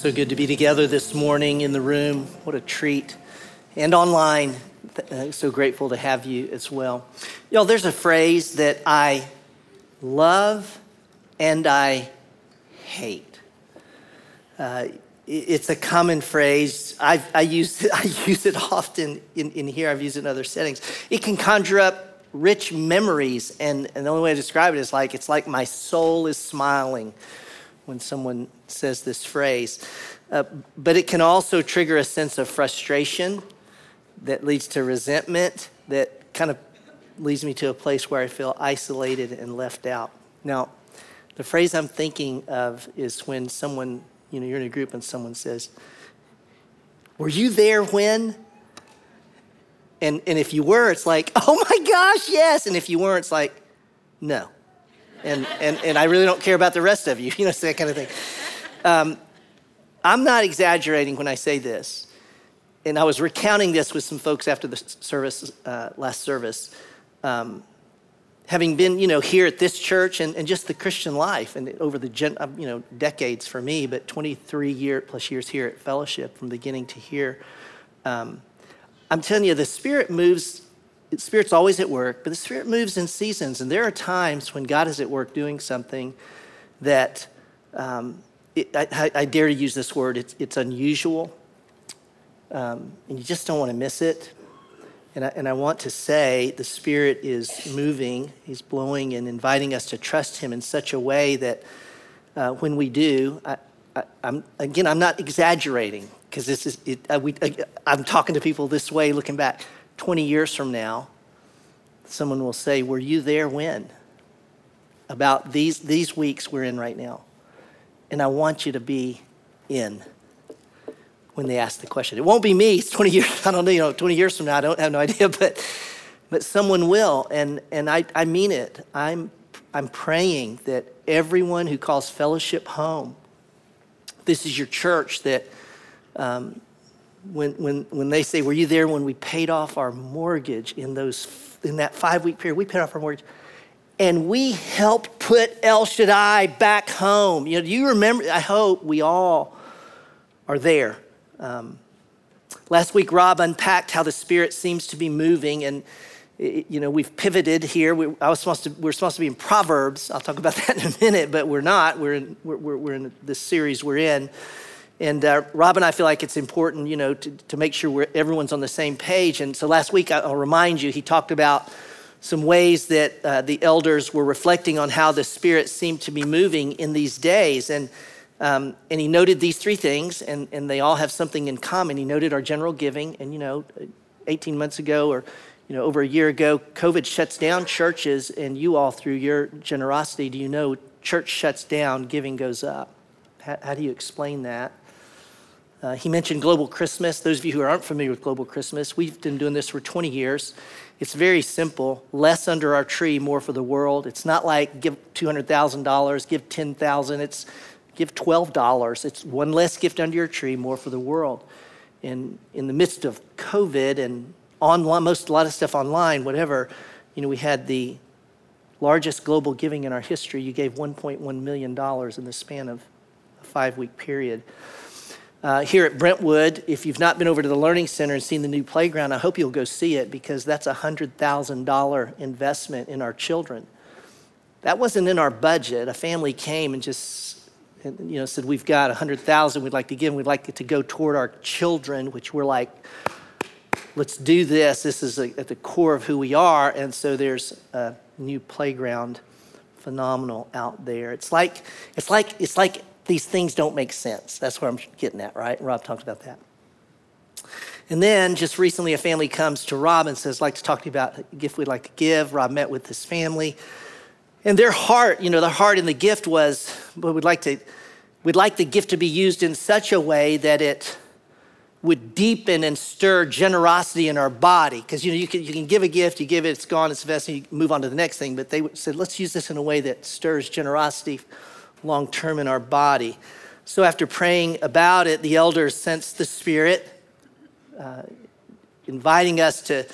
So good to be together this morning in the room. What a treat. And online. Uh, so grateful to have you as well. Y'all, there's a phrase that I love and I hate. Uh, it's a common phrase. I've, I, use I use it often in, in here, I've used it in other settings. It can conjure up rich memories, and, and the only way to describe it is like it's like my soul is smiling when someone says this phrase. Uh, but it can also trigger a sense of frustration that leads to resentment that kind of leads me to a place where I feel isolated and left out. Now, the phrase I'm thinking of is when someone, you know, you're in a group and someone says, Were you there when? And, and if you were, it's like, Oh my gosh, yes. And if you weren't, it's like, No and, and, and I really don't care about the rest of you, you know, that kind of thing. Um, I'm not exaggerating when I say this. And I was recounting this with some folks after the service, uh, last service. Um, having been, you know, here at this church and, and just the Christian life and over the, gen, uh, you know, decades for me, but 23 year plus years here at Fellowship from beginning to here. Um, I'm telling you, the Spirit moves Spirit's always at work, but the Spirit moves in seasons. And there are times when God is at work doing something that, um, it, I, I, dare to use this word, it's, it's unusual. Um, and you just don't want to miss it. And I, and I want to say the Spirit is moving, He's blowing and inviting us to trust Him in such a way that uh, when we do, I, am again, I'm not exaggerating because this is, it, uh, we, uh, I'm talking to people this way looking back. 20 years from now, someone will say, Were you there when? About these, these weeks we're in right now. And I want you to be in when they ask the question. It won't be me. It's 20 years, I don't know, you know, 20 years from now, I don't have no idea, but, but someone will. And, and I, I mean it. I'm, I'm praying that everyone who calls fellowship home, this is your church, that um, when, when, when they say, Were you there when we paid off our mortgage in, those, in that five week period? We paid off our mortgage. And we helped put El Shaddai back home. You know, do you remember? I hope we all are there. Um, last week, Rob unpacked how the Spirit seems to be moving. And, you know, we've pivoted here. We, I was supposed to, we're supposed to be in Proverbs. I'll talk about that in a minute, but we're not. We're in, we're, we're in this series we're in. And uh, Rob and I feel like it's important, you know, to, to make sure everyone's on the same page. And so last week, I'll remind you, he talked about some ways that uh, the elders were reflecting on how the Spirit seemed to be moving in these days. And, um, and he noted these three things, and, and they all have something in common. He noted our general giving, and, you know, 18 months ago or, you know, over a year ago, COVID shuts down churches, and you all, through your generosity, do you know church shuts down, giving goes up? How, how do you explain that? Uh, he mentioned Global Christmas. Those of you who aren't familiar with Global Christmas, we've been doing this for 20 years. It's very simple less under our tree, more for the world. It's not like give $200,000, give 10,000, It's give $12. It's one less gift under your tree, more for the world. And in the midst of COVID and online, most a lot of stuff online, whatever, you know, we had the largest global giving in our history. You gave $1.1 million in the span of a five week period. Uh, here at Brentwood, if you've not been over to the Learning Center and seen the new playground, I hope you'll go see it because that's a $100,000 investment in our children. That wasn't in our budget. A family came and just you know, said, We've got 100000 we'd like to give, and we'd like it to go toward our children, which we're like, Let's do this. This is a, at the core of who we are. And so there's a new playground phenomenal out there. It's like, it's like, it's like these things don't make sense. That's where I'm getting at, right? Rob talked about that. And then just recently, a family comes to Rob and says, like to talk to you about a gift we'd like to give. Rob met with this family. And their heart, you know, their heart in the gift was, but we'd like to, we'd like the gift to be used in such a way that it would deepen and stir generosity in our body. Because you know, you can, you can give a gift, you give it, it's gone, it's invested, you move on to the next thing. But they said, let's use this in a way that stirs generosity long term in our body. So, after praying about it, the elders sensed the Spirit uh, inviting us to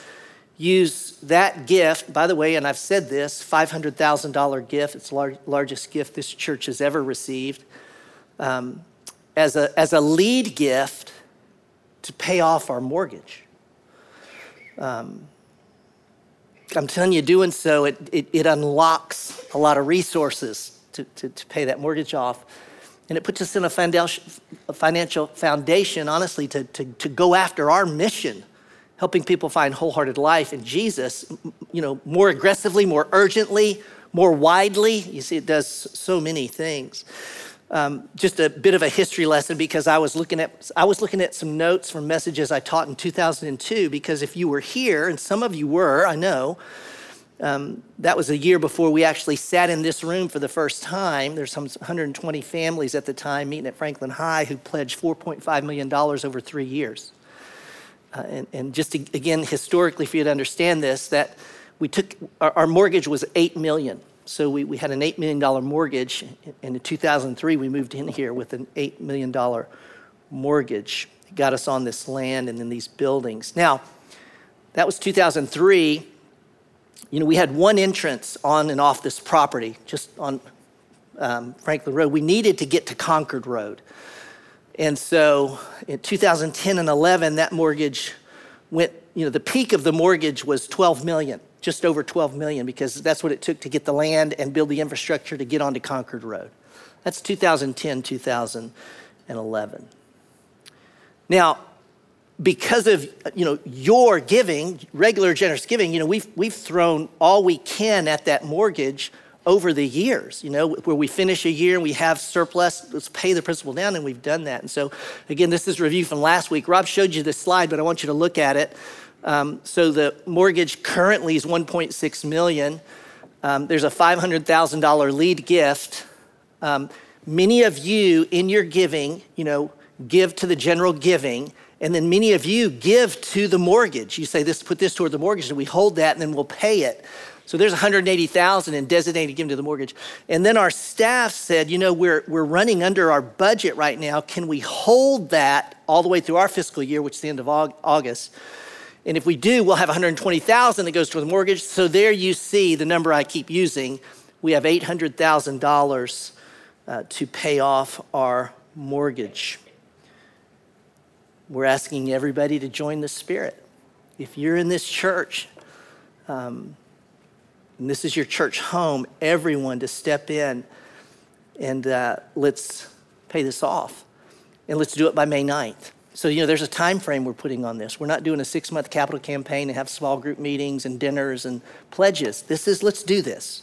use that gift. By the way, and I've said this $500,000 gift, it's the lar- largest gift this church has ever received. Um, as a, as a lead gift to pay off our mortgage. Um, I'm telling you, doing so, it, it, it, unlocks a lot of resources to, to, to, pay that mortgage off. And it puts us in a financial foundation, honestly, to, to, to go after our mission, helping people find wholehearted life in Jesus, you know, more aggressively, more urgently, more widely. You see, it does so many things. Um, just a bit of a history lesson because I was looking at I was looking at some notes from messages I taught in 2002. Because if you were here, and some of you were, I know, um, that was a year before we actually sat in this room for the first time. There's some 120 families at the time meeting at Franklin High who pledged 4.5 million dollars over three years. Uh, and, and, just to, again, historically, for you to understand this, that we took our, our mortgage was eight million. So we, we had an $8 million mortgage. And in 2003, we moved in here with an $8 million mortgage. It got us on this land and in these buildings. Now, that was 2003. You know, we had one entrance on and off this property, just on um, Franklin Road. We needed to get to Concord Road. And so in 2010 and 11, that mortgage went, you know, the peak of the mortgage was 12 million just over 12 million because that's what it took to get the land and build the infrastructure to get onto Concord Road. That's 2010, 2011. Now, because of you know your giving, regular generous giving, you know we've we've thrown all we can at that mortgage over the years. You know where we finish a year and we have surplus, let's pay the principal down, and we've done that. And so again, this is review from last week. Rob showed you this slide, but I want you to look at it. Um, so the mortgage currently is 1.6 million. Um, there's a $500,000 lead gift. Um, many of you in your giving, you know, give to the general giving, and then many of you give to the mortgage. You say this, put this toward the mortgage, and we hold that, and then we'll pay it. So there's 180,000 in designated given to the mortgage. And then our staff said, you know, we're, we're running under our budget right now. Can we hold that all the way through our fiscal year, which is the end of August? And if we do, we'll have 120,000 that goes toward the mortgage. So there you see the number I keep using. We have $800,000 uh, to pay off our mortgage. We're asking everybody to join the Spirit. If you're in this church, um, and this is your church home, everyone to step in and uh, let's pay this off. And let's do it by May 9th. So, you know, there's a time frame we're putting on this. We're not doing a six month capital campaign and have small group meetings and dinners and pledges. This is, let's do this.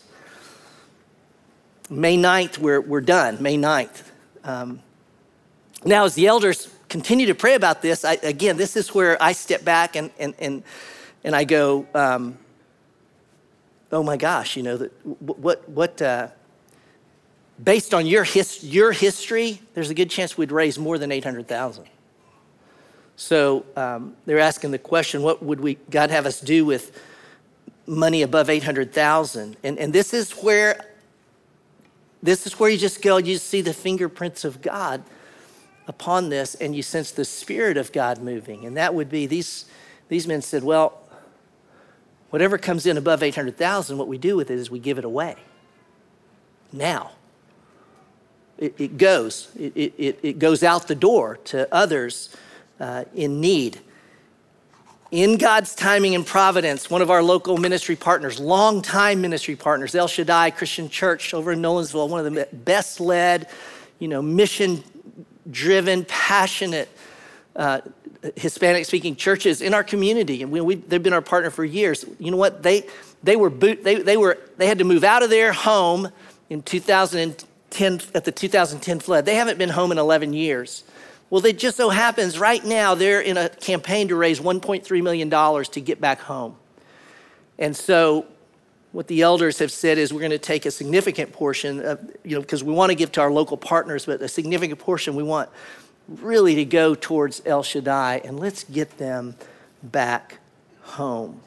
May 9th, we're, we're done, May 9th. Um, now, as the elders continue to pray about this, I, again, this is where I step back and, and, and, and I go, um, oh my gosh, you know, that, what, what, uh, based on your, his, your history, there's a good chance we'd raise more than 800,000. So um, they're asking the question, what would we God have us do with money above 800,000? And, and this is where this is where you just go, you see the fingerprints of God upon this, and you sense the Spirit of God moving. And that would be these, these men said, Well, whatever comes in above 800,000, what we do with it is we give it away. Now. It, it goes, it, it, it goes out the door to others uh, in need. In God's timing and providence, one of our local ministry partners, longtime ministry partners, El Shaddai Christian Church over in Nolensville, one of the best led, you know, mission driven, passionate uh, Hispanic speaking churches in our community. And we, we, they've been our partner for years. You know what? They, they, were boot, they, they, were, they had to move out of their home in 2010, at the 2010 flood. They haven't been home in 11 years. Well, it just so happens right now they're in a campaign to raise $1.3 million to get back home. And so, what the elders have said is we're going to take a significant portion, of, you know, because we want to give to our local partners, but a significant portion we want really to go towards El Shaddai, and let's get them back home.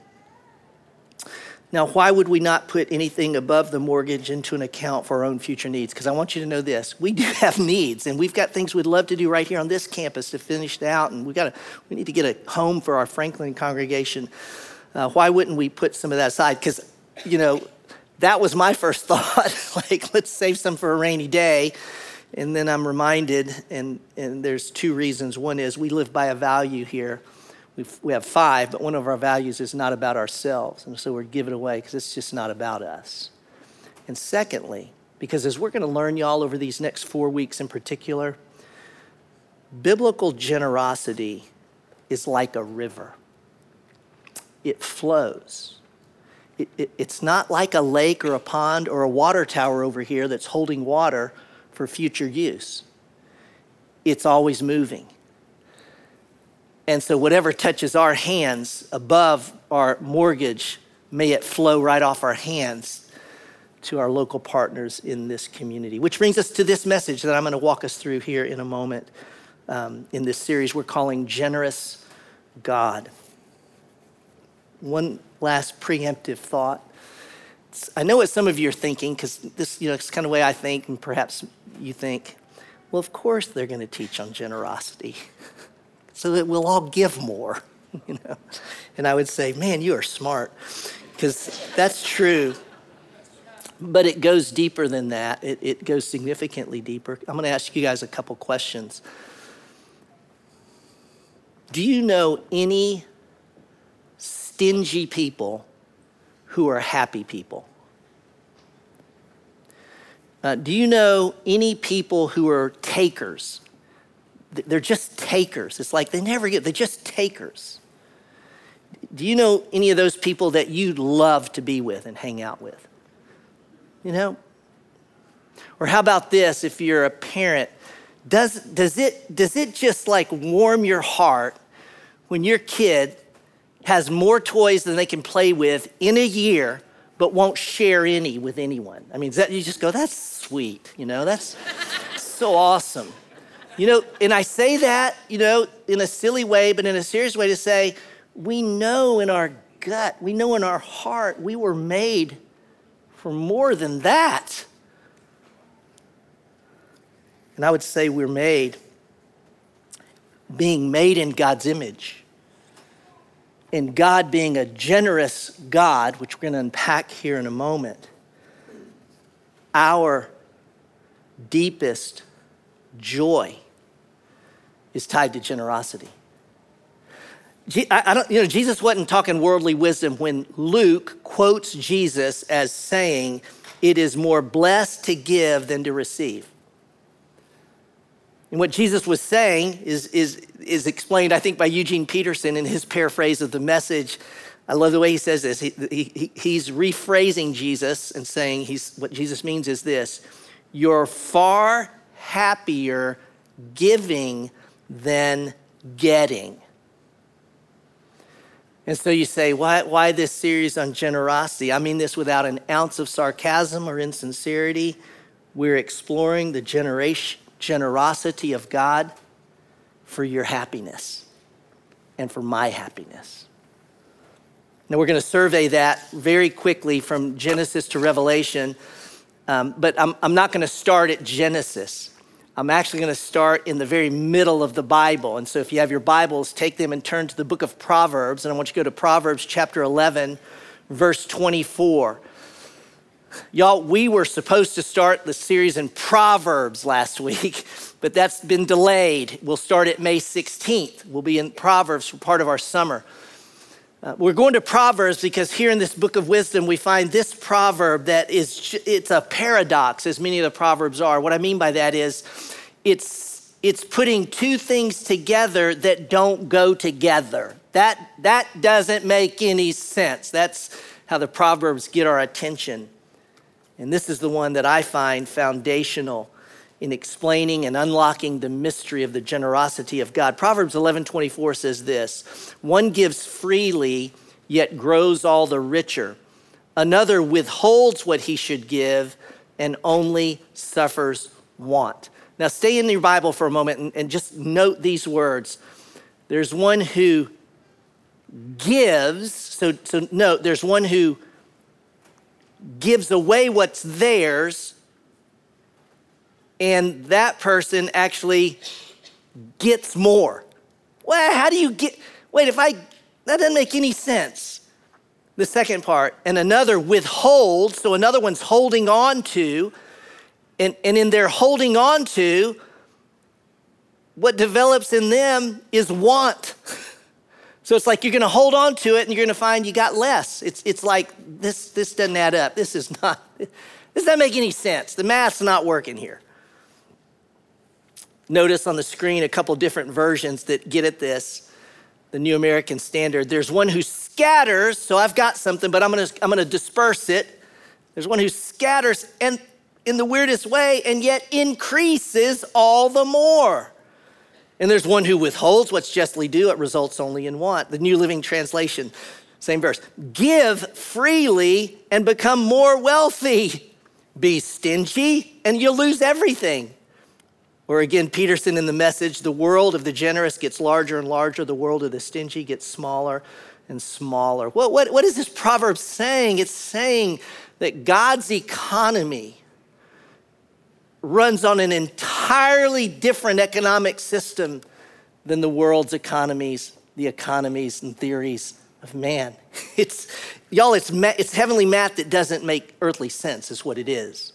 Now, why would we not put anything above the mortgage into an account for our own future needs? Because I want you to know this: we do have needs, and we've got things we'd love to do right here on this campus to finish out, and we got to we need to get a home for our Franklin congregation. Uh, why wouldn't we put some of that aside? Because you know that was my first thought. like, let's save some for a rainy day. And then I'm reminded, and, and there's two reasons. One is we live by a value here. We've, we have five, but one of our values is not about ourselves. And so we're giving away because it's just not about us. And secondly, because as we're going to learn, y'all, over these next four weeks in particular, biblical generosity is like a river, it flows. It, it, it's not like a lake or a pond or a water tower over here that's holding water for future use. It's always moving. And so, whatever touches our hands above our mortgage, may it flow right off our hands to our local partners in this community. Which brings us to this message that I'm going to walk us through here in a moment um, in this series we're calling Generous God. One last preemptive thought. I know what some of you are thinking, because this, you know, it's kind of the way I think, and perhaps you think, well, of course they're going to teach on generosity, so that we'll all give more, you know. And I would say, man, you are smart, because that's true. But it goes deeper than that. It, it goes significantly deeper. I'm going to ask you guys a couple questions. Do you know any stingy people who are happy people? Uh, do you know any people who are takers? They're just takers. It's like they never get, they're just takers. Do you know any of those people that you'd love to be with and hang out with? You know? Or how about this if you're a parent? Does, does, it, does it just like warm your heart when your kid has more toys than they can play with in a year, but won't share any with anyone. I mean, that, you just go, that's sweet, you know, that's so awesome. You know, and I say that, you know, in a silly way, but in a serious way to say, we know in our gut, we know in our heart, we were made for more than that. And I would say we're made, being made in God's image in God being a generous God, which we're going to unpack here in a moment, our deepest joy is tied to generosity. I don't, you know, Jesus wasn't talking worldly wisdom when Luke quotes Jesus as saying, It is more blessed to give than to receive. And what Jesus was saying is, is, is explained, I think, by Eugene Peterson in his paraphrase of the message. I love the way he says this. He, he, he's rephrasing Jesus and saying he's, what Jesus means is this you're far happier giving than getting. And so you say, why, why this series on generosity? I mean this without an ounce of sarcasm or insincerity. We're exploring the generation, generosity of God for your happiness and for my happiness. Now, we're going to survey that very quickly from Genesis to Revelation, um, but I'm, I'm not going to start at Genesis. I'm actually going to start in the very middle of the Bible. And so, if you have your Bibles, take them and turn to the book of Proverbs. And I want you to go to Proverbs chapter 11, verse 24. Y'all, we were supposed to start the series in Proverbs last week, but that's been delayed. We'll start at May 16th. We'll be in Proverbs for part of our summer. Uh, we're going to Proverbs because here in this book of wisdom, we find this proverb that is, it's a paradox, as many of the proverbs are. What I mean by that is it's, it's putting two things together that don't go together. That, that doesn't make any sense. That's how the proverbs get our attention. And this is the one that I find foundational in explaining and unlocking the mystery of the generosity of God. Proverbs 11:24 says this, one gives freely yet grows all the richer. Another withholds what he should give and only suffers want. Now stay in your Bible for a moment and, and just note these words. There's one who gives, so, so note, there's one who gives away what's theirs, and that person actually gets more. Well, how do you get? Wait, if I, that doesn't make any sense. The second part, and another withholds, so another one's holding on to, And, and in their holding on to, what develops in them is want. So it's like you're going to hold on to it and you're going to find you got less. It's, it's like this, this doesn't add up. This is not, this doesn't make any sense. The math's not working here. Notice on the screen a couple different versions that get at this. The New American Standard. There's one who scatters, so I've got something, but I'm going to I'm going to disperse it. There's one who scatters and in the weirdest way and yet increases all the more. And there's one who withholds what's justly due, it results only in want. The New Living Translation, same verse. Give freely and become more wealthy. Be stingy and you'll lose everything. Or again, Peterson in the message the world of the generous gets larger and larger, the world of the stingy gets smaller and smaller. What, what, what is this proverb saying? It's saying that God's economy runs on an entirely different economic system than the world's economies, the economies and theories of man. It's, y'all, it's, it's heavenly math that doesn't make earthly sense, is what it is.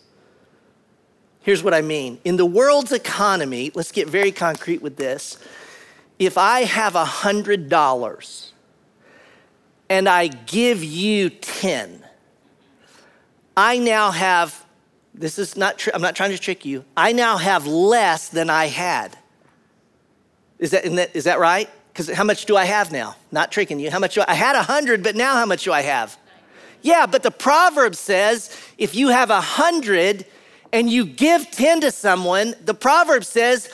Here's what I mean. In the world's economy, let's get very concrete with this. If I have a $100 and I give you 10, I now have this is not, tr- I'm not trying to trick you. I now have less than I had. Is that, that, is that right? Because how much do I have now? Not tricking you. How much do I, I had a hundred, but now how much do I have? Yeah, but the proverb says if you have a hundred and you give 10 to someone, the proverb says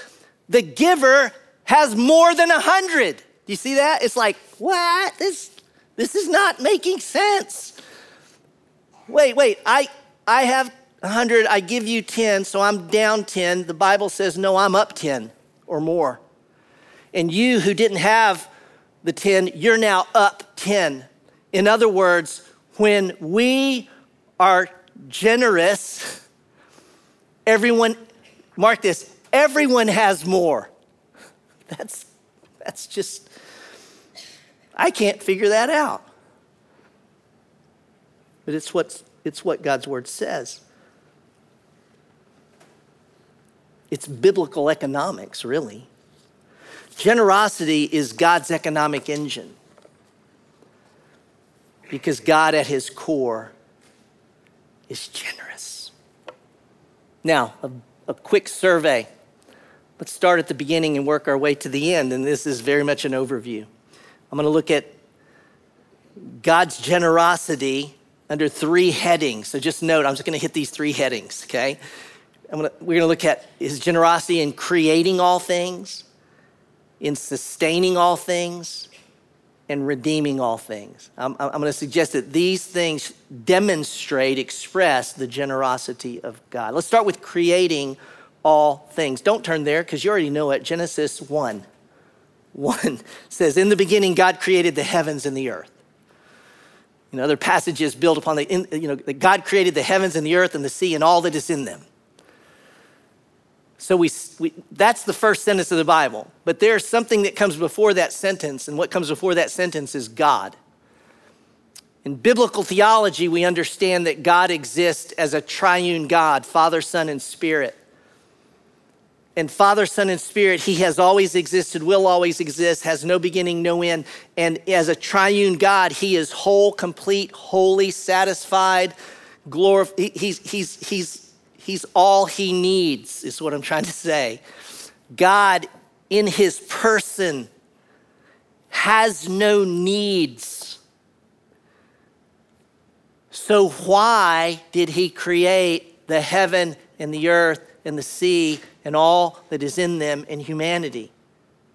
the giver has more than a hundred. Do you see that? It's like, what? This, this is not making sense. Wait, wait, I, I have 100, I give you 10, so I'm down 10. The Bible says, no, I'm up 10 or more. And you who didn't have the 10, you're now up 10. In other words, when we are generous, everyone, mark this, everyone has more. That's, that's just, I can't figure that out. But it's, what's, it's what God's word says. It's biblical economics, really. Generosity is God's economic engine because God, at his core, is generous. Now, a, a, quick survey. Let's start at the beginning and work our way to the end, and this is very much an overview. I'm going to look at God's generosity under three headings. So just note, I'm just going to hit these three headings, okay? Gonna, we're going to look at his generosity in creating all things, in sustaining all things, and redeeming all things. I'm, I'm going to suggest that these things demonstrate, express the generosity of God. Let's start with creating all things. Don't turn there because you already know it. Genesis 1 1 says, In the beginning, God created the heavens and the earth. You know, other passages build upon the, you know, that God created the heavens and the earth and the sea and all that is in them. So we, we, that's the first sentence of the Bible. But there's something that comes before that sentence, and what comes before that sentence is God. In biblical theology, we understand that God exists as a triune God, Father, Son, and Spirit. And Father, Son, and Spirit, He has always existed, will always exist, has no beginning, no end. And as a triune God, He is whole, complete, holy, satisfied, glorified. He's, he's, he's, He's all he needs, is what I'm trying to say. God, in his person, has no needs. So, why did he create the heaven and the earth and the sea and all that is in them and humanity?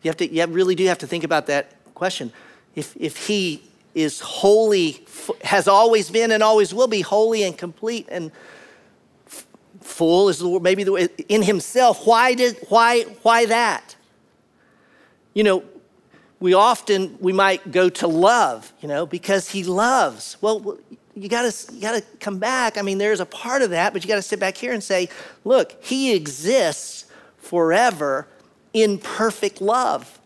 You, have to, you really do have to think about that question. If, if he is holy, has always been and always will be holy and complete and full is the word, maybe the way in himself. Why did why why that? You know, we often we might go to love, you know, because he loves. Well, you got to you got to come back. I mean, there's a part of that, but you got to sit back here and say, look, he exists forever in perfect love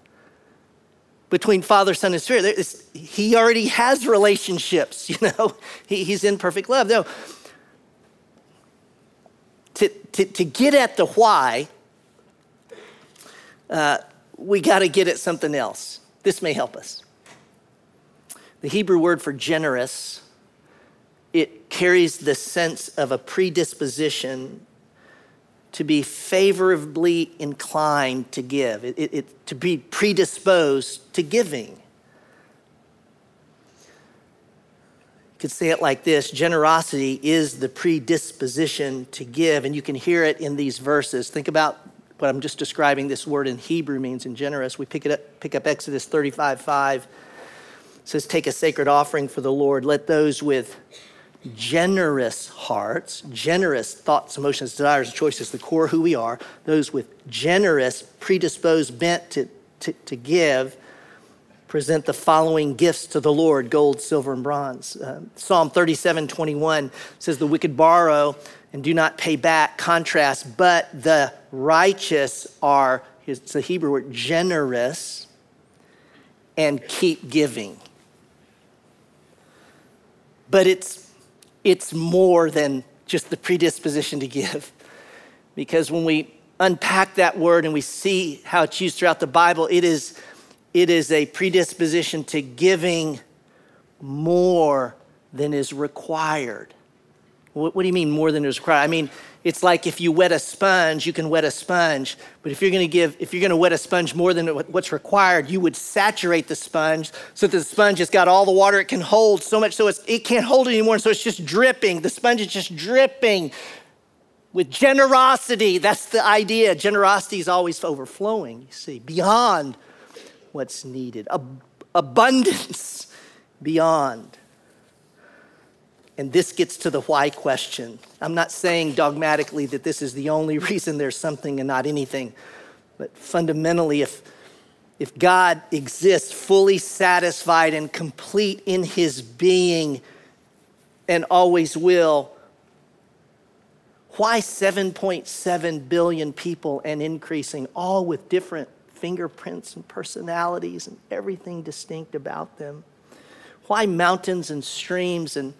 between Father, Son, and Spirit. he already has relationships, you know. He, he's in perfect love. No, to, to, get at the why, uh, we got to get at something else. This may help us. The Hebrew word for generous, it carries the sense of a predisposition to be favorably inclined to give, it, it, it, to be predisposed to giving. Could say it like this generosity is the predisposition to give, and you can hear it in these verses. Think about what I'm just describing this word in Hebrew means in generous. We pick, it up, pick up Exodus 35 5. It says, Take a sacred offering for the Lord. Let those with generous hearts, generous thoughts, emotions, desires, and choices, the core who we are, those with generous, predisposed bent to, to, to give, present the following gifts to the Lord gold, silver, and bronze. Uh, Psalm 37 21 says, The wicked borrow and do not pay back, contrast, but the righteous are, it's the Hebrew word, generous and keep giving. But it's it's more than just the predisposition to give. Because when we unpack that word and we see how it's used throughout the Bible, it is, it is a predisposition to giving more than is required. What, what do you mean more than is required? I mean, it's like if you wet a sponge, you can wet a sponge. But if you're going to give, if you're going to wet a sponge more than what's required, you would saturate the sponge so that the sponge has got all the water it can hold, so much so it can't hold it anymore. So it's just dripping. The sponge is just dripping with generosity. That's the idea. Generosity is always overflowing, you see, beyond what's needed. Ab- abundance beyond. And this gets to the why question. I'm not saying dogmatically that this is the only reason there's something and not anything, but fundamentally, if, if God exists fully satisfied and complete in his being and always will, why 7.7 billion people and increasing, all with different fingerprints and personalities and everything distinct about them? Why mountains and streams and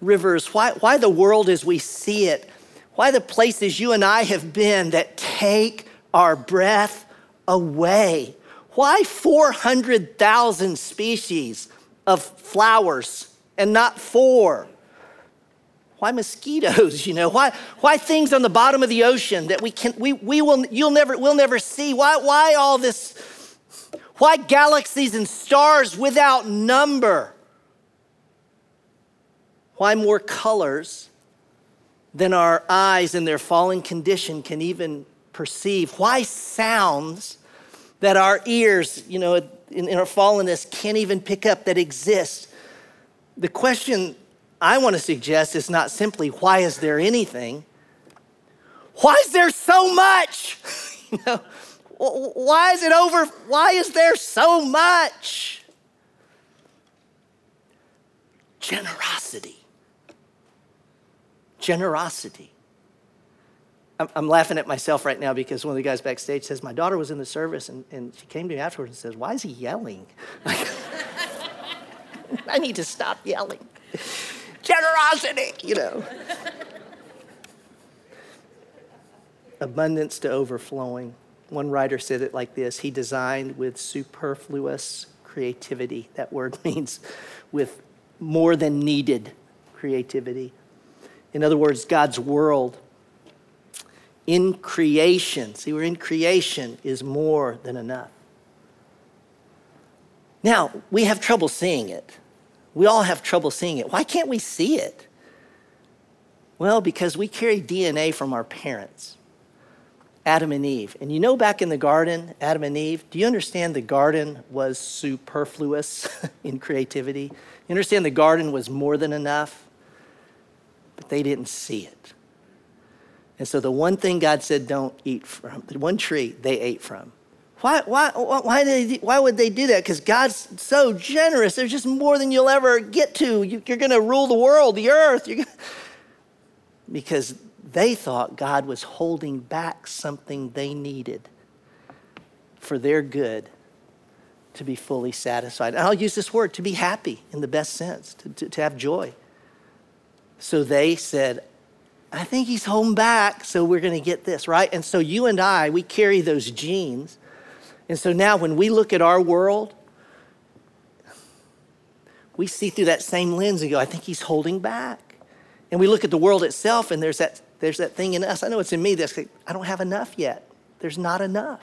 rivers, why, why the world as we see it, why the places you and I have been that take our breath away. Why 400,000 species of flowers and not four? Why mosquitoes, you know? Why, why things on the bottom of the ocean that we can we, we will you'll never we'll never see? Why, why all this? Why galaxies and stars without number? Why more colors than our eyes in their fallen condition can even perceive? Why sounds that our ears, you know, in, in our fallenness can't even pick up that exist? The question I want to suggest is not simply why is there anything? Why is there so much? you know, why is it over? Why is there so much? Generosity generosity. I'm, I'm, laughing at myself right now because one of the guys backstage says, My daughter was in the service and, and she came to me afterwards and says, Why is he yelling? I need to stop yelling. Generosity, you know. Abundance to overflowing. One writer said it like this He designed with superfluous creativity. That word means with more than needed creativity. In other words, God's world in creation, see, we're in creation, is more than enough. Now, we have trouble seeing it. We all have trouble seeing it. Why can't we see it? Well, because we carry DNA from our parents, Adam and Eve. And you know, back in the garden, Adam and Eve, do you understand the garden was superfluous in creativity? You understand the garden was more than enough? but they didn't see it. And so the one thing God said don't eat from, the one tree they ate from. Why, why, why, they, why would they do that? Because God's so generous. There's just more than you'll ever get to. You, are going to rule the world, the earth. Gonna... Because they thought God was holding back something they needed for their good to be fully satisfied. And I'll use this word to be happy in the best sense, to, to, to have joy. So they said, I think he's home back, so we're going to get this, right? And so you and I, we carry those genes. And so now when we look at our world, we see through that same lens and go, I think he's holding back. And we look at the world itself, and there's that, there's that thing in us. I know it's in me that's like, I don't have enough yet. There's not enough.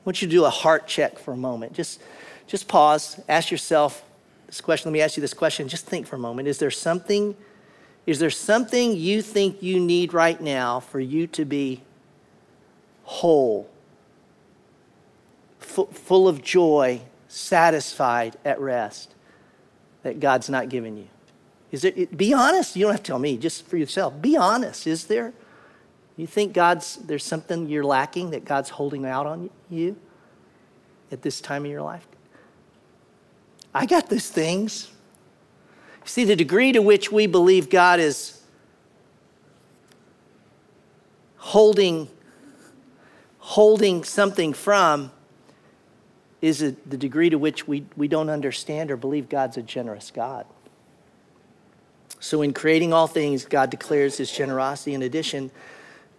I want you to do a heart check for a moment. Just, just pause, ask yourself, this question. Let me ask you this question. Just think for a moment. Is there something, is there something you think you need right now for you to be whole, f- full of joy, satisfied, at rest that God's not giving you? Is there, be honest. You don't have to tell me, just for yourself. Be honest. Is there? You think God's, there's something you're lacking that God's holding out on you at this time in your life? I got those things. See, the degree to which we believe God is holding, holding something from is the degree to which we, we don't understand or believe God's a generous God. So, in creating all things, God declares his generosity. In addition,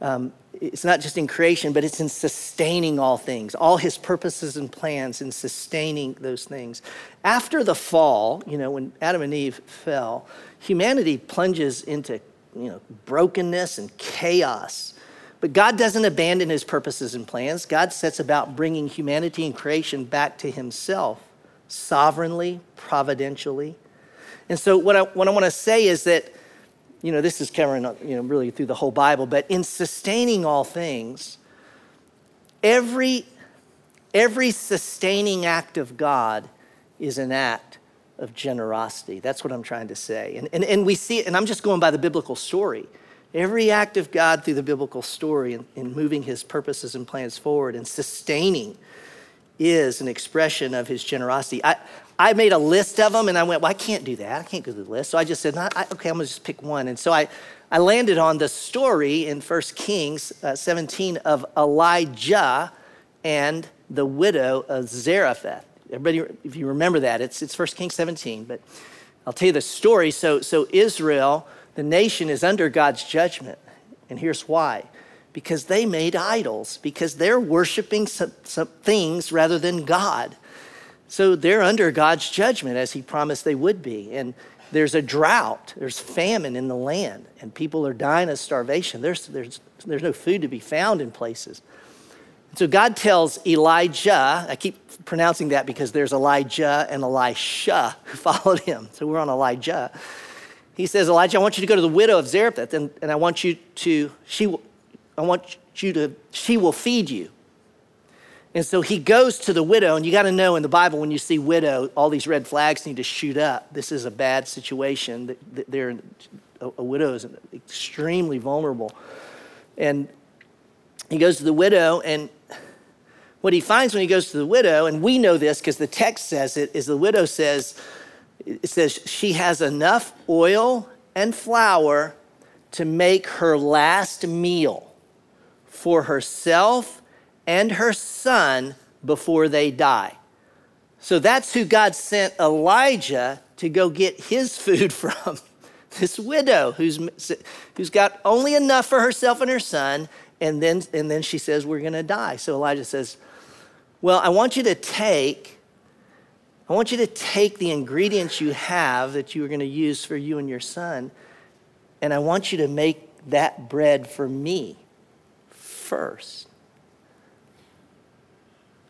um, it's not just in creation, but it's in sustaining all things, all his purposes and plans in sustaining those things. After the fall, you know, when Adam and Eve fell, humanity plunges into, you know, brokenness and chaos. But God doesn't abandon his purposes and plans. God sets about bringing humanity and creation back to himself sovereignly, providentially. And so, what I, what I want to say is that you know, this is covering, uh, you know, really through the whole Bible, but in sustaining all things, every, every sustaining act of God is an act of generosity. That's what I'm trying to say. And, and, and we see it, and I'm just going by the biblical story. Every act of God through the biblical story in, in moving his purposes and plans forward and sustaining is an expression of his generosity. I, I made a list of them and I went, well, I can't do that. I can't go through the list. So I just said, I, okay, I'm going to just pick one. And so I, I landed on the story in 1 Kings uh, 17 of Elijah and the widow of Zarephath. Everybody, if you remember that, it's, it's 1 Kings 17. But I'll tell you the story. So, so Israel, the nation, is under God's judgment. And here's why because they made idols, because they're worshiping some, some things rather than God. So they're under God's judgment as He promised they would be. And there's a drought, there's famine in the land, and people are dying of starvation. There's, there's, there's no food to be found in places. So God tells Elijah, I keep pronouncing that because there's Elijah and Elisha who followed him. So we're on Elijah. He says, Elijah, I want you to go to the widow of Zarephath, and, and I want you to, she, I want you to, she will feed you. And so he goes to the widow, and you got to know in the Bible when you see widow, all these red flags need to shoot up. This is a bad situation. They're, a, a widow is extremely vulnerable. And he goes to the widow, and what he finds when he goes to the widow, and we know this because the text says it, is the widow says, it says she has enough oil and flour to make her last meal for herself and her son before they die. So that's who God sent Elijah to go get his food from. this widow who's, who's got only enough for herself and her son, and then, and then she says, We're going to die. So Elijah says, Well, I want you to take. I want you to take the ingredients you have that you are going to use for you and your son, and I want you to make that bread for me first.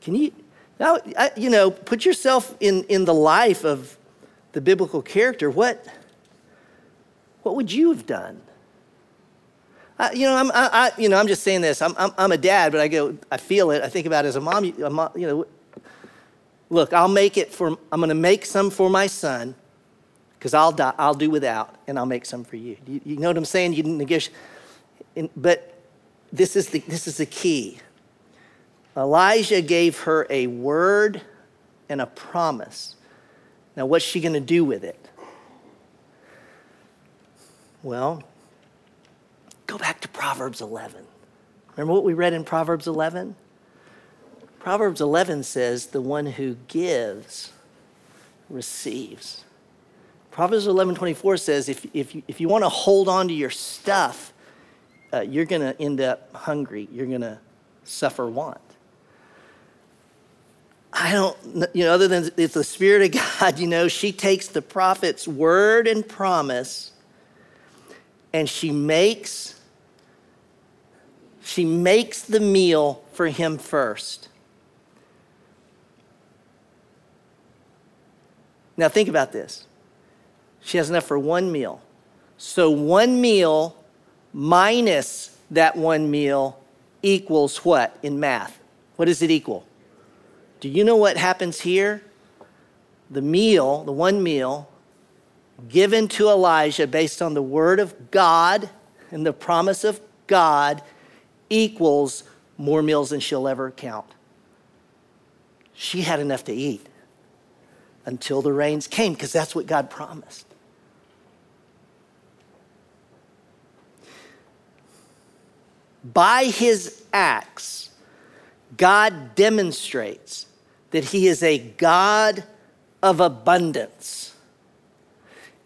Can you, now, you know, put yourself in, in the life of the biblical character. What, what would you have done? I, you know, I'm, I, I, you know, I'm just saying this. I'm, I'm, I'm, a dad, but I go, I feel it. I think about it as a mom. A mom you know, look, I'll make it for. I'm going to make some for my son, because I'll die. I'll do without, and I'll make some for you. You, you know what I'm saying? You negotiate, but this is the this is the key. Elijah gave her a word and a promise. Now, what's she going to do with it? Well, go back to Proverbs 11. Remember what we read in Proverbs 11? Proverbs 11 says, The one who gives receives. Proverbs 11 24 says if, if, you, if you want to hold on to your stuff, uh, you're going to end up hungry. You're going to suffer want. I don't, you know, other than it's the Spirit of God, you know, she takes the prophet's word and promise and she makes she makes the meal for him first. Now think about this. She has enough for one meal. So one meal minus that one meal equals what in math? What does it equal? Do you know what happens here? The meal, the one meal, given to Elijah based on the word of God and the promise of God equals more meals than she'll ever count. She had enough to eat until the rains came because that's what God promised. By his acts, God demonstrates that he is a God of abundance.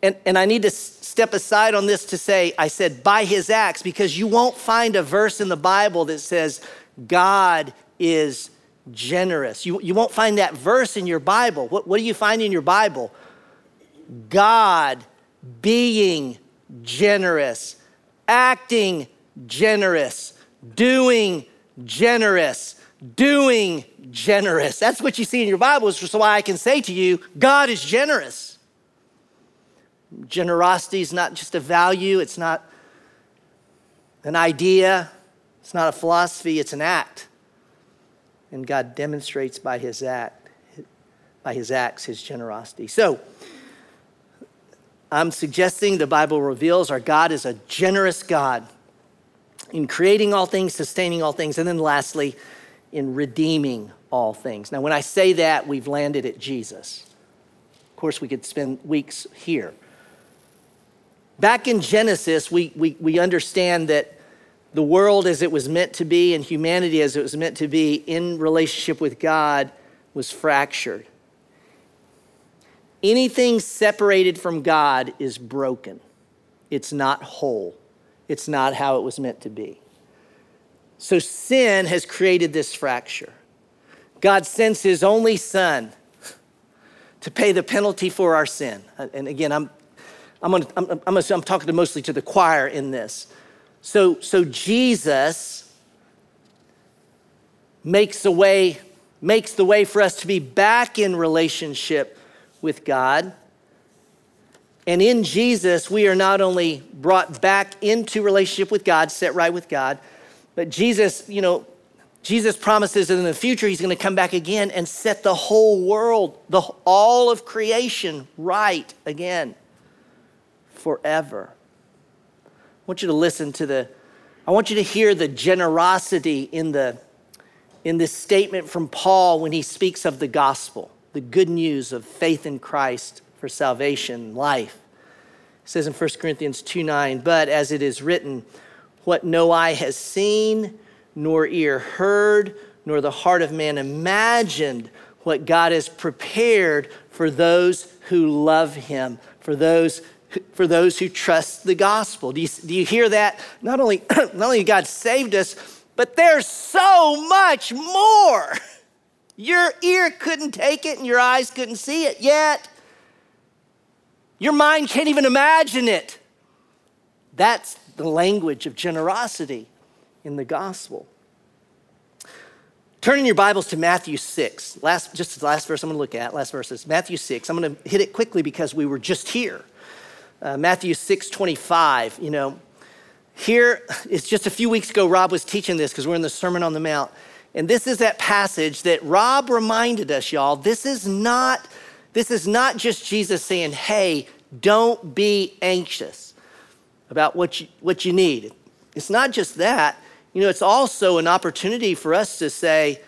And, and I need to step aside on this to say, I said by his acts, because you won't find a verse in the Bible that says God is generous. You, you won't find that verse in your Bible. What, what do you find in your Bible? God being generous, acting generous, doing generous, doing generous. That's what you see in your Bible, so why I can say to you, God is generous. Generosity is not just a value, it's not an idea, it's not a philosophy, it's an act. And God demonstrates by his act, by his acts, his generosity. So, I'm suggesting the Bible reveals our God is a generous God in creating all things, sustaining all things, and then lastly, in redeeming all things. Now, when I say that, we've landed at Jesus. Of course, we could spend weeks here. Back in Genesis, we, we, we understand that the world as it was meant to be and humanity as it was meant to be in relationship with God was fractured. Anything separated from God is broken, it's not whole. It's not how it was meant to be. So sin has created this fracture. God sends his only son to pay the penalty for our sin. And again, I'm, I'm, gonna, I'm, I'm, I'm talking to mostly to the choir in this. So, so Jesus makes a way, makes the way for us to be back in relationship with God. And in Jesus, we are not only brought back into relationship with God, set right with God, but Jesus, you know, Jesus promises that in the future he's going to come back again and set the whole world, the, all of creation right again forever. I want you to listen to the, I want you to hear the generosity in the in this statement from Paul when he speaks of the gospel, the good news of faith in Christ for salvation, life. It says in 1 Corinthians 2 9, but as it is written, what no eye has seen, nor ear heard, nor the heart of man imagined, what God has prepared for those who love him, for those for those who trust the gospel. Do you, do you hear that? Not only, not only God saved us, but there's so much more. Your ear couldn't take it and your eyes couldn't see it yet. Your mind can't even imagine it. That's the language of generosity in the gospel. Turning your Bibles to Matthew 6. Last, just the last verse I'm going to look at, last verse is Matthew 6. I'm going to hit it quickly because we were just here. Uh, Matthew 6 25. You know, here, it's just a few weeks ago, Rob was teaching this because we're in the Sermon on the Mount. And this is that passage that Rob reminded us, y'all. This is not, this is not just Jesus saying, hey, don't be anxious about what you, what you need. It's not just that, you know, it's also an opportunity for us to say,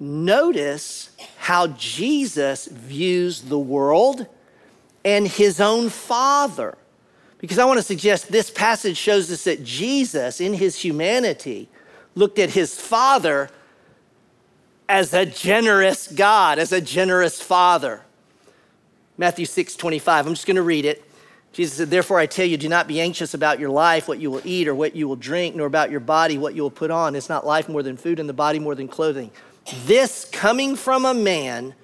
notice how Jesus views the world and his own Father. Because I want to suggest this passage shows us that Jesus, in his humanity, looked at his Father as a generous God, as a generous Father. Matthew 6 25. I'm just going to read it. Jesus said, Therefore I tell you, do not be anxious about your life, what you will eat or what you will drink, nor about your body, what you will put on. It's not life more than food, and the body more than clothing. This coming from a man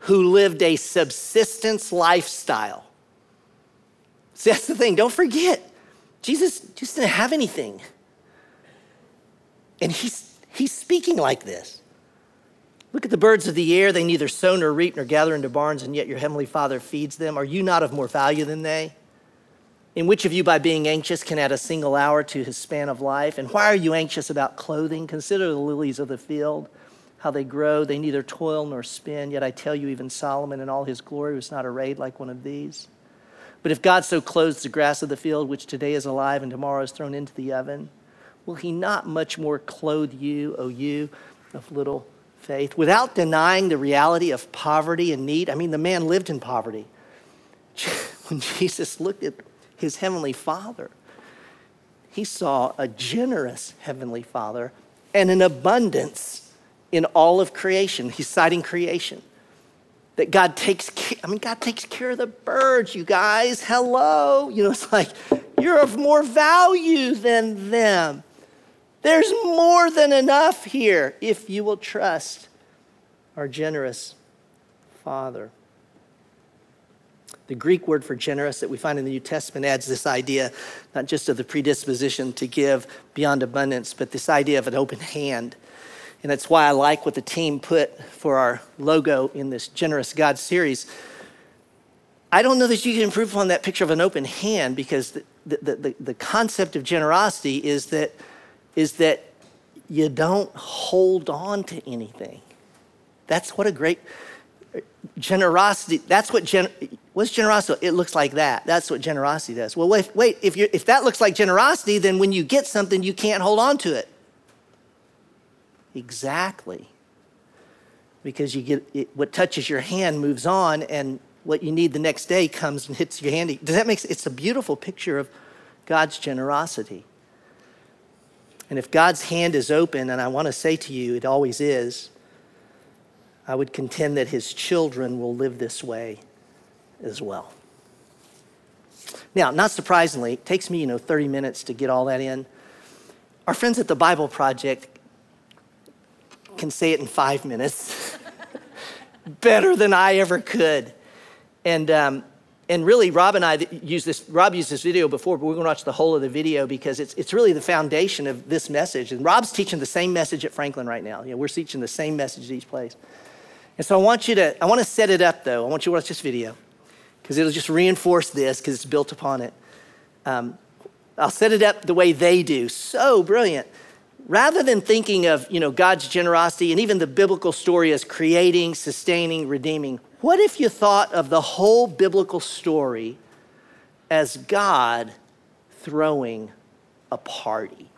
who lived a subsistence lifestyle. See, that's the thing. Don't forget, Jesus just didn't have anything. And he's, he's speaking like this. Look at the birds of the air. They neither sow nor reap nor gather into barns, and yet your heavenly Father feeds them. Are you not of more value than they? In which of you, by being anxious, can add a single hour to his span of life? And why are you anxious about clothing? Consider the lilies of the field, how they grow. They neither toil nor spin. Yet I tell you, even Solomon in all his glory was not arrayed like one of these. But if God so clothes the grass of the field, which today is alive and tomorrow is thrown into the oven, will he not much more clothe you, O you of little faith, without denying the reality of poverty and need? I mean, the man lived in poverty. When Jesus looked at his heavenly father, he saw a generous heavenly father and an abundance in all of creation. He's citing creation that God takes care, I mean, God takes care of the birds, you guys. Hello. You know, it's like you're of more value than them. There's more than enough here if you will trust our generous Father. The Greek word for generous that we find in the New Testament adds this idea not just of the predisposition to give beyond abundance, but this idea of an open hand. And that's why I like what the team put for our logo in this Generous God series. I don't know that you can improve upon that picture of an open hand because the, the, the, the concept of generosity is that, is that you don't hold on to anything. That's what a great generosity, that's what, gen, what's generosity? It looks like that. That's what generosity does. Well, wait, wait if, you if that looks like generosity, then when you get something, you can't hold on to it. Exactly. Because you get it, what touches your hand moves on, and what you need the next day comes and hits your hand. Does that make sense? It's a beautiful picture of God's generosity. And if God's hand is open, and I want to say to you, it always is, I would contend that his children will live this way as well. Now, not surprisingly, it takes me, you know, 30 minutes to get all that in. Our friends at the Bible Project can say it in five minutes better than I ever could. And, um, and really, Rob and I use this, Rob used this video before, but we're going to watch the whole of the video because it's, it's really the foundation of this message. And Rob's teaching the same message at Franklin right now. You know, we're teaching the same message at each place. And so I want you to, I want to set it up though. I want you to watch this video because it'll just reinforce this because it's built upon it. Um, I'll set it up the way they do. So brilliant rather than thinking of you know, God's generosity and even the biblical story as creating, sustaining, redeeming, what if you thought of the whole biblical story as God throwing a party?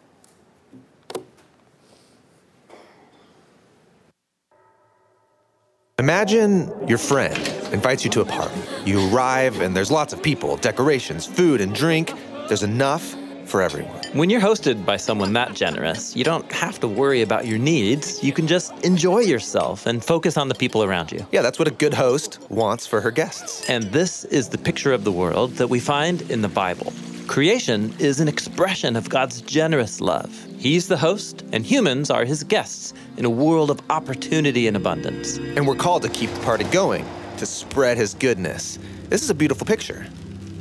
Imagine your friend invites you to a party. You arrive and there's lots of people, decorations, food, and drink. There's enough for everyone. When you're hosted by someone that generous, you don't have to worry about your needs. You can just enjoy yourself and focus on the people around you. Yeah, that's what a good host wants for her guests. And this is the picture of the world that we find in the Bible. Creation is an expression of God's generous love. He's the host, and humans are his guests in a world of opportunity and abundance. And we're called to keep the party going, to spread his goodness. This is a beautiful picture.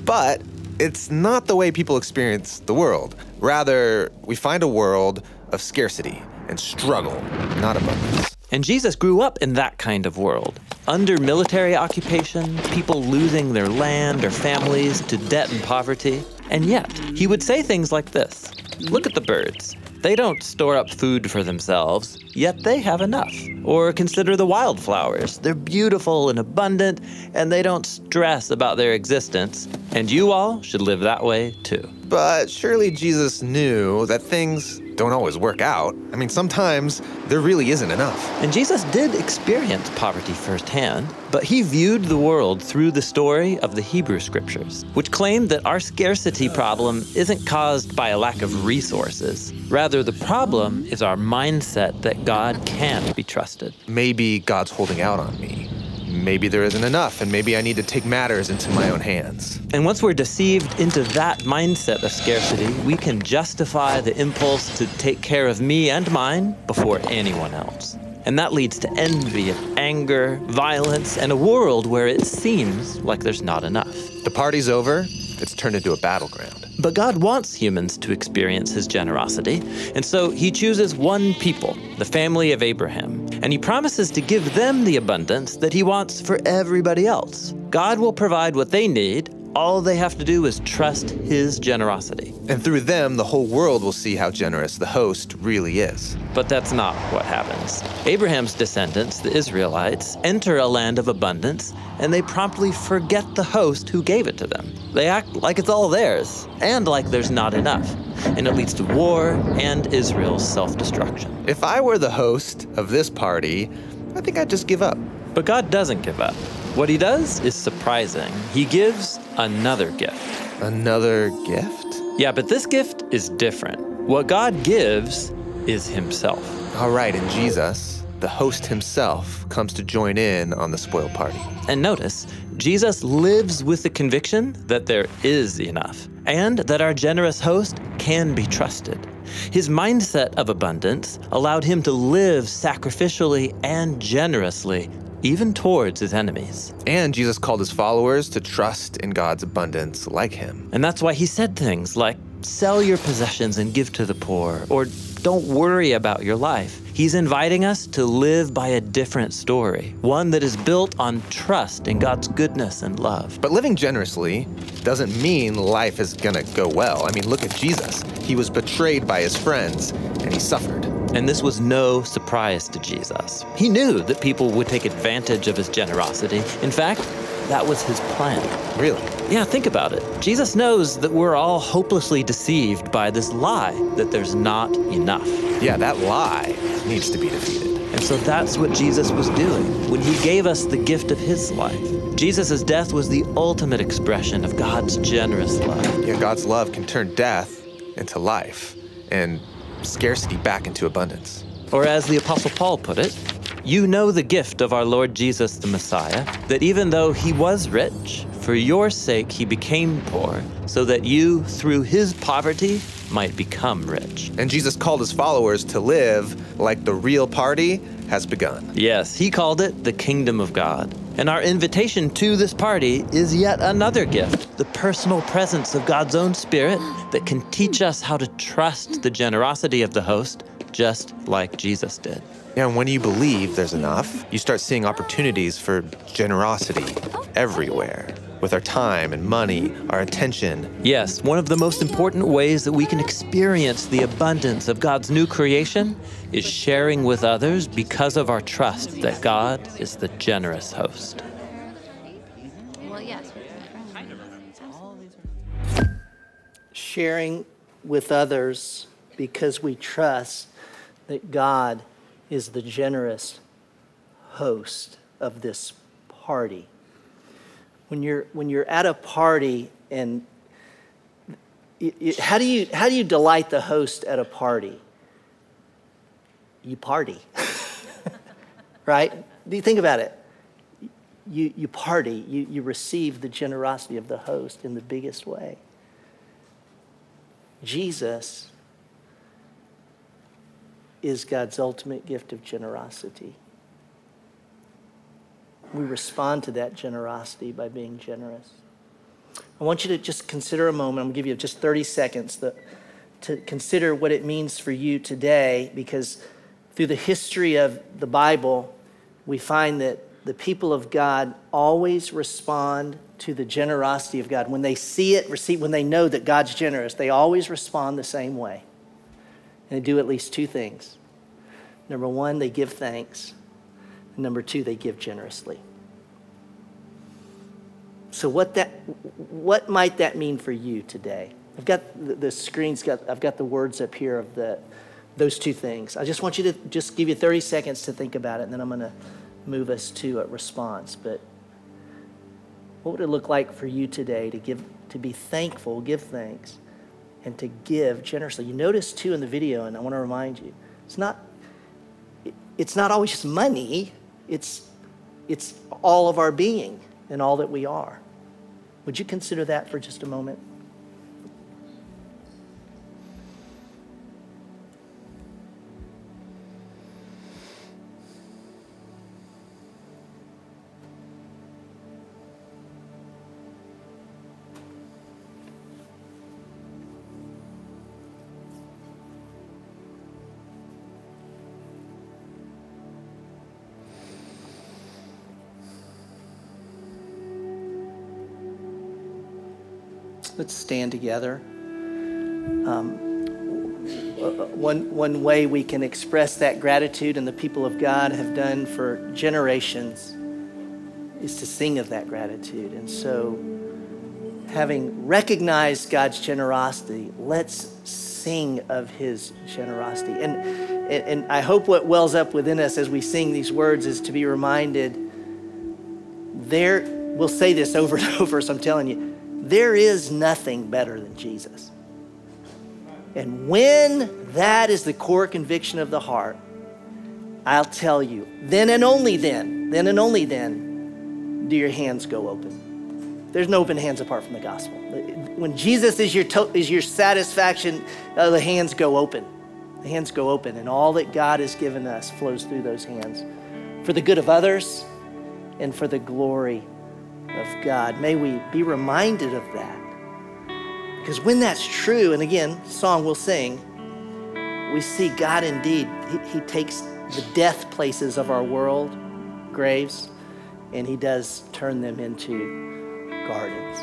But it's not the way people experience the world. Rather, we find a world of scarcity and struggle, not abundance. And Jesus grew up in that kind of world. Under military occupation, people losing their land or families to debt and poverty. And yet, he would say things like this Look at the birds. They don't store up food for themselves, yet they have enough. Or consider the wildflowers. They're beautiful and abundant, and they don't stress about their existence. And you all should live that way too. But surely Jesus knew that things don't always work out. I mean, sometimes there really isn't enough. And Jesus did experience poverty firsthand, but he viewed the world through the story of the Hebrew scriptures, which claimed that our scarcity problem isn't caused by a lack of resources. Rather, the problem is our mindset that God can't be trusted. Maybe God's holding out on me maybe there isn't enough, and maybe I need to take matters into my own hands. And once we're deceived into that mindset of scarcity, we can justify the impulse to take care of me and mine before anyone else. And that leads to envy and anger, violence, and a world where it seems like there's not enough. The party's over, it's turned into a battleground. But God wants humans to experience his generosity, and so he chooses one people, the family of Abraham, and he promises to give them the abundance that he wants for everybody else. God will provide what they need all they have to do is trust his generosity. And through them, the whole world will see how generous the host really is. But that's not what happens. Abraham's descendants, the Israelites, enter a land of abundance, and they promptly forget the host who gave it to them. They act like it's all theirs, and like there's not enough. And it leads to war and Israel's self destruction. If I were the host of this party, I think I'd just give up. But God doesn't give up. What he does is surprising. He gives another gift. Another gift? Yeah, but this gift is different. What God gives is himself. All right, and Jesus, the host himself, comes to join in on the spoil party. And notice, Jesus lives with the conviction that there is enough and that our generous host can be trusted. His mindset of abundance allowed him to live sacrificially and generously even towards his enemies. And Jesus called his followers to trust in God's abundance like him. And that's why he said things like, sell your possessions and give to the poor, or don't worry about your life. He's inviting us to live by a different story, one that is built on trust in God's goodness and love. But living generously doesn't mean life is gonna go well. I mean, look at Jesus. He was betrayed by his friends and he suffered. And this was no surprise to Jesus. He knew that people would take advantage of his generosity. In fact, that was his plan. Really? Yeah, think about it. Jesus knows that we're all hopelessly deceived by this lie that there's not enough. Yeah, that lie needs to be defeated. And so that's what Jesus was doing when he gave us the gift of his life. Jesus' death was the ultimate expression of God's generous love. Yeah, God's love can turn death into life. And scarcity back into abundance. Or as the Apostle Paul put it, you know the gift of our Lord Jesus the Messiah, that even though he was rich, for your sake he became poor, so that you, through his poverty, might become rich. And Jesus called his followers to live like the real party has begun. Yes, he called it the kingdom of God. And our invitation to this party is yet another gift the personal presence of God's own Spirit that can teach us how to trust the generosity of the host, just like Jesus did. Yeah, and when you believe there's enough, you start seeing opportunities for generosity everywhere with our time and money, our attention. Yes, one of the most important ways that we can experience the abundance of God's new creation is sharing with others because of our trust that God is the generous host. Well, yes. Sharing with others because we trust that God is the generous host of this party when you're when you're at a party and how do you how do you delight the host at a party? You party, right? You think about it? You you party. You you receive the generosity of the host in the biggest way. Jesus is God's ultimate gift of generosity we respond to that generosity by being generous. I want you to just consider a moment. I'm going to give you just 30 seconds to, to consider what it means for you today because through the history of the Bible, we find that the people of God always respond to the generosity of God. When they see it, receive, when they know that God's generous, they always respond the same way. And they do at least two things. Number one, they give thanks. Number two, they give generously. So what that what might that mean for you today? I've got the, screen's got I've got the words up here of the those two things. I just want you to just give you 30 seconds to think about it, and then I'm going to move us to a response. But what would it look like for you today to give to be thankful, give thanks, and to give generously? You notice too in the video, and I want to remind you, it's not it's not always just money it's it's all of our being and all that we are. Would you consider that for just a moment? Let's stand together. Um, one, one way we can express that gratitude, and the people of God have done for generations, is to sing of that gratitude. And so, having recognized God's generosity, let's sing of his generosity. And, and, and I hope what wells up within us as we sing these words is to be reminded there, we'll say this over and over, so I'm telling you, there is nothing better than Jesus. And when that is the core conviction of the heart, I'll tell you, then and only then, then and only then, do your hands go open. There's no open hands apart from the gospel. When Jesus is your, to- is your satisfaction, uh, the hands go open. The hands go open, and all that God has given us flows through those hands for the good of others and for the glory of God. May we be reminded of that. Because when that's true, and again, song we'll sing, we see God indeed, he, he takes the death places of our world, graves, and He does turn them into gardens.